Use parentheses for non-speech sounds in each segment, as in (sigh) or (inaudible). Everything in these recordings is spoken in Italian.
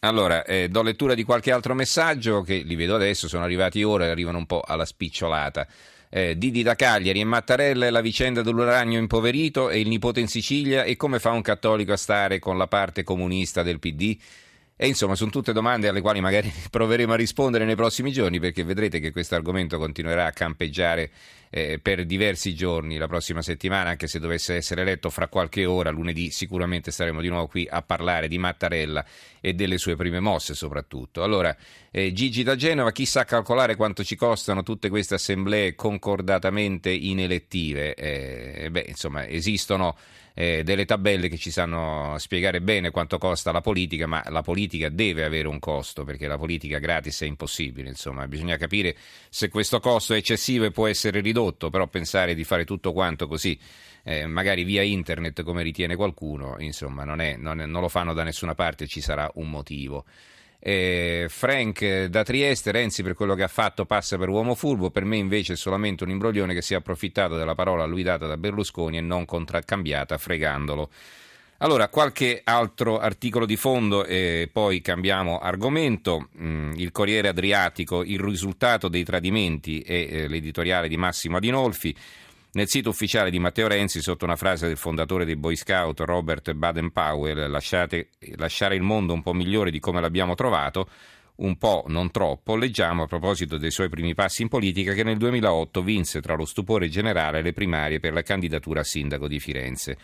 Allora, eh, do lettura di qualche altro messaggio che li vedo adesso, sono arrivati ora e arrivano un po' alla spicciolata. Eh, Didi da Cagliari e Mattarella la vicenda dell'uranio impoverito e il nipote in Sicilia e come fa un cattolico a stare con la parte comunista del PD? E insomma, sono tutte domande alle quali magari (laughs) proveremo a rispondere nei prossimi giorni, perché vedrete che questo argomento continuerà a campeggiare eh, per diversi giorni la prossima settimana, anche se dovesse essere eletto fra qualche ora, lunedì sicuramente staremo di nuovo qui a parlare di Mattarella e delle sue prime mosse soprattutto. Allora, eh, Gigi da Genova, chi sa calcolare quanto ci costano tutte queste assemblee concordatamente inelettive? Eh, beh, insomma, esistono eh, delle tabelle che ci sanno spiegare bene quanto costa la politica, ma la politica deve avere un costo, perché la politica gratis è impossibile, insomma, bisogna capire se questo costo è eccessivo e può essere ridotto, però pensare di fare tutto quanto così eh, magari via internet come ritiene qualcuno, insomma, non, è, non, è, non lo fanno da nessuna parte, ci sarà un motivo. Eh, Frank eh, da Trieste, Renzi per quello che ha fatto passa per uomo furbo, per me invece è solamente un imbroglione che si è approfittato della parola a lui data da Berlusconi e non contraccambiata fregandolo. Allora, qualche altro articolo di fondo e poi cambiamo argomento. Mm, il Corriere Adriatico, il risultato dei tradimenti e eh, l'editoriale di Massimo Adinolfi. Nel sito ufficiale di Matteo Renzi, sotto una frase del fondatore dei Boy Scout Robert Baden-Powell, lasciare il mondo un po' migliore di come l'abbiamo trovato, un po', non troppo, leggiamo a proposito dei suoi primi passi in politica che nel 2008 vinse tra lo stupore generale le primarie per la candidatura a sindaco di Firenze.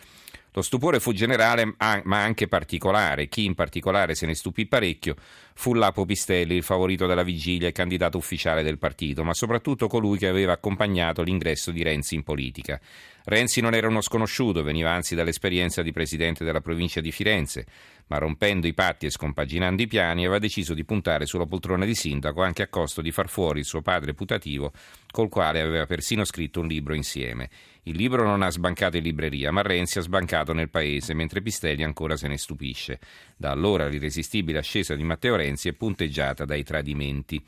Lo stupore fu generale ma anche particolare. Chi in particolare se ne stupì parecchio fu Lapo Pistelli, il favorito della vigilia e candidato ufficiale del partito, ma soprattutto colui che aveva accompagnato l'ingresso di Renzi in politica. Renzi non era uno sconosciuto, veniva anzi dall'esperienza di presidente della provincia di Firenze, ma rompendo i patti e scompaginando i piani aveva deciso di puntare sulla poltrona di sindaco anche a costo di far fuori il suo padre putativo, col quale aveva persino scritto un libro insieme. Il libro non ha sbancato in libreria, ma Renzi ha sbancato nel paese, mentre Pistelli ancora se ne stupisce. Da allora l'irresistibile ascesa di Matteo Renzi è punteggiata dai tradimenti.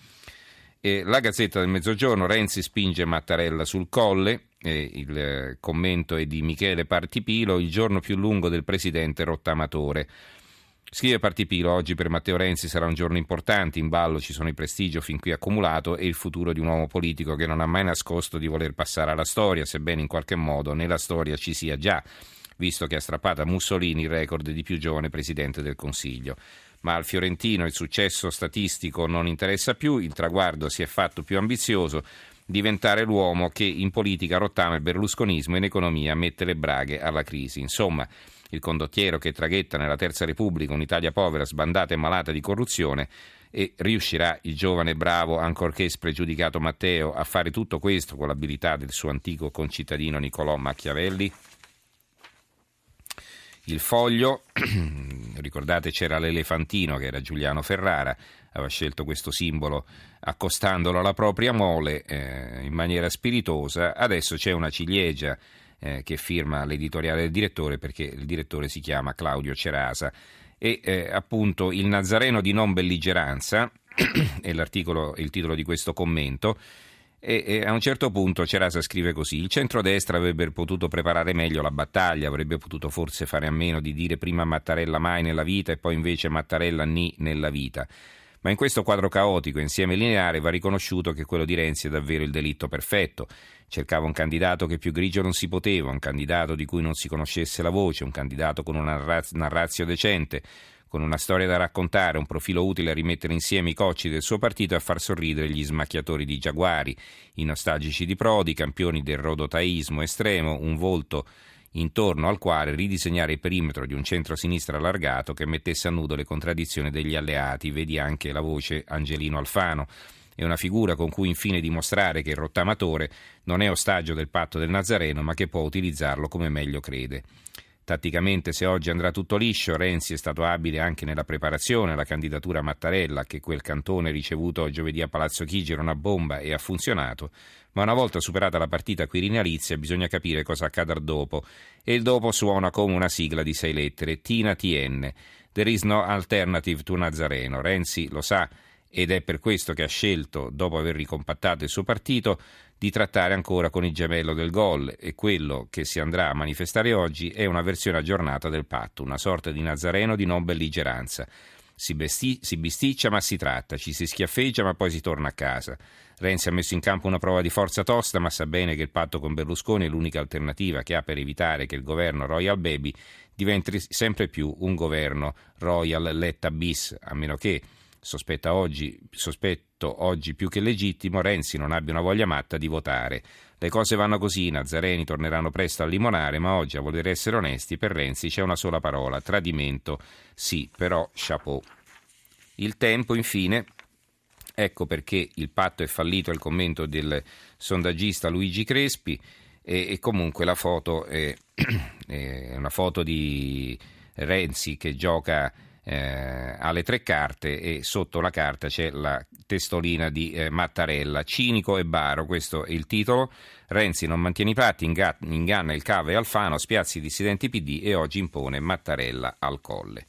E la Gazzetta del Mezzogiorno, Renzi spinge Mattarella sul colle, eh, il commento è di Michele Partipilo, il giorno più lungo del presidente rottamatore. Scrive Partipilo, oggi per Matteo Renzi sarà un giorno importante, in ballo ci sono il prestigio fin qui accumulato e il futuro di un uomo politico che non ha mai nascosto di voler passare alla storia, sebbene in qualche modo nella storia ci sia già, visto che ha strappato a Mussolini il record di più giovane presidente del Consiglio ma al Fiorentino il successo statistico non interessa più, il traguardo si è fatto più ambizioso, diventare l'uomo che in politica rottama il berlusconismo e in economia mette le braghe alla crisi. Insomma, il condottiero che traghetta nella Terza Repubblica un'Italia povera, sbandata e malata di corruzione e riuscirà il giovane bravo, ancorché spregiudicato Matteo, a fare tutto questo con l'abilità del suo antico concittadino Niccolò Machiavelli? Il foglio, (clears throat) ricordate c'era l'elefantino che era Giuliano Ferrara, aveva scelto questo simbolo accostandolo alla propria mole eh, in maniera spiritosa, adesso c'è una ciliegia eh, che firma l'editoriale del direttore perché il direttore si chiama Claudio Cerasa e eh, appunto il Nazareno di non belligeranza (clears throat) è il titolo di questo commento e, e, a un certo punto Cerasa scrive così: Il centrodestra avrebbe potuto preparare meglio la battaglia, avrebbe potuto forse fare a meno di dire prima Mattarella mai nella vita e poi invece Mattarella ni nella vita. Ma in questo quadro caotico, insieme lineare, va riconosciuto che quello di Renzi è davvero il delitto perfetto. Cercava un candidato che più grigio non si poteva, un candidato di cui non si conoscesse la voce, un candidato con una narrazio decente con una storia da raccontare, un profilo utile a rimettere insieme i cocci del suo partito e a far sorridere gli smacchiatori di Giaguari, i nostalgici di Prodi, campioni del rodotaismo estremo, un volto intorno al quale ridisegnare il perimetro di un centro-sinistra allargato che mettesse a nudo le contraddizioni degli alleati, vedi anche la voce Angelino Alfano. È una figura con cui infine dimostrare che il rottamatore non è ostaggio del patto del Nazareno, ma che può utilizzarlo come meglio crede. Tatticamente, se oggi andrà tutto liscio, Renzi è stato abile anche nella preparazione alla candidatura a Mattarella, che quel cantone ricevuto giovedì a Palazzo Chigi era una bomba e ha funzionato. Ma una volta superata la partita quirinalizia bisogna capire cosa accadrà dopo. E il dopo suona come una sigla di sei lettere, Tina TN. There is no alternative to Nazareno. Renzi lo sa ed è per questo che ha scelto, dopo aver ricompattato il suo partito, di trattare ancora con il gemello del gol e quello che si andrà a manifestare oggi è una versione aggiornata del patto, una sorta di Nazareno di non belligeranza. Si, besti- si bisticcia ma si tratta, ci si schiaffeggia ma poi si torna a casa. Renzi ha messo in campo una prova di forza tosta, ma sa bene che il patto con Berlusconi è l'unica alternativa che ha per evitare che il governo Royal Baby diventi sempre più un governo Royal Letta bis, a meno che, sospetta oggi, sospetto oggi più che legittimo, Renzi non abbia una voglia matta di votare. Le cose vanno così, i Nazareni torneranno presto a limonare, ma oggi, a voler essere onesti, per Renzi c'è una sola parola, tradimento. Sì, però chapeau. Il tempo, infine, Ecco perché il patto è fallito, è il commento del sondaggista Luigi Crespi e, e comunque la foto è, (clears throat) è, una foto di Renzi che gioca eh, alle tre carte e sotto la carta c'è la testolina di eh, Mattarella, cinico e baro, questo è il titolo. Renzi non mantiene i patti, inganna il Cava e Alfano, spiazzi dissidenti PD e oggi impone Mattarella al colle.